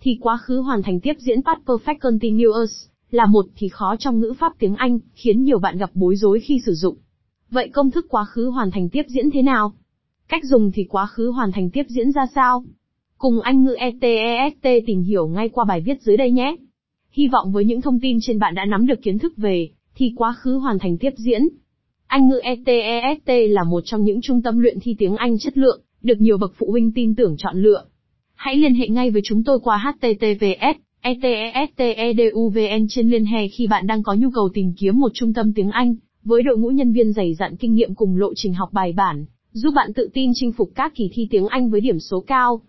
thì quá khứ hoàn thành tiếp diễn past perfect continuous là một thì khó trong ngữ pháp tiếng Anh, khiến nhiều bạn gặp bối rối khi sử dụng. Vậy công thức quá khứ hoàn thành tiếp diễn thế nào? Cách dùng thì quá khứ hoàn thành tiếp diễn ra sao? Cùng Anh ngữ ETEST tìm hiểu ngay qua bài viết dưới đây nhé. Hy vọng với những thông tin trên bạn đã nắm được kiến thức về thì quá khứ hoàn thành tiếp diễn. Anh ngữ ETEST là một trong những trung tâm luyện thi tiếng Anh chất lượng, được nhiều bậc phụ huynh tin tưởng chọn lựa. Hãy liên hệ ngay với chúng tôi qua https ETESTEDUVN trên liên hệ khi bạn đang có nhu cầu tìm kiếm một trung tâm tiếng Anh với đội ngũ nhân viên dày dặn kinh nghiệm cùng lộ trình học bài bản, giúp bạn tự tin chinh phục các kỳ thi tiếng Anh với điểm số cao.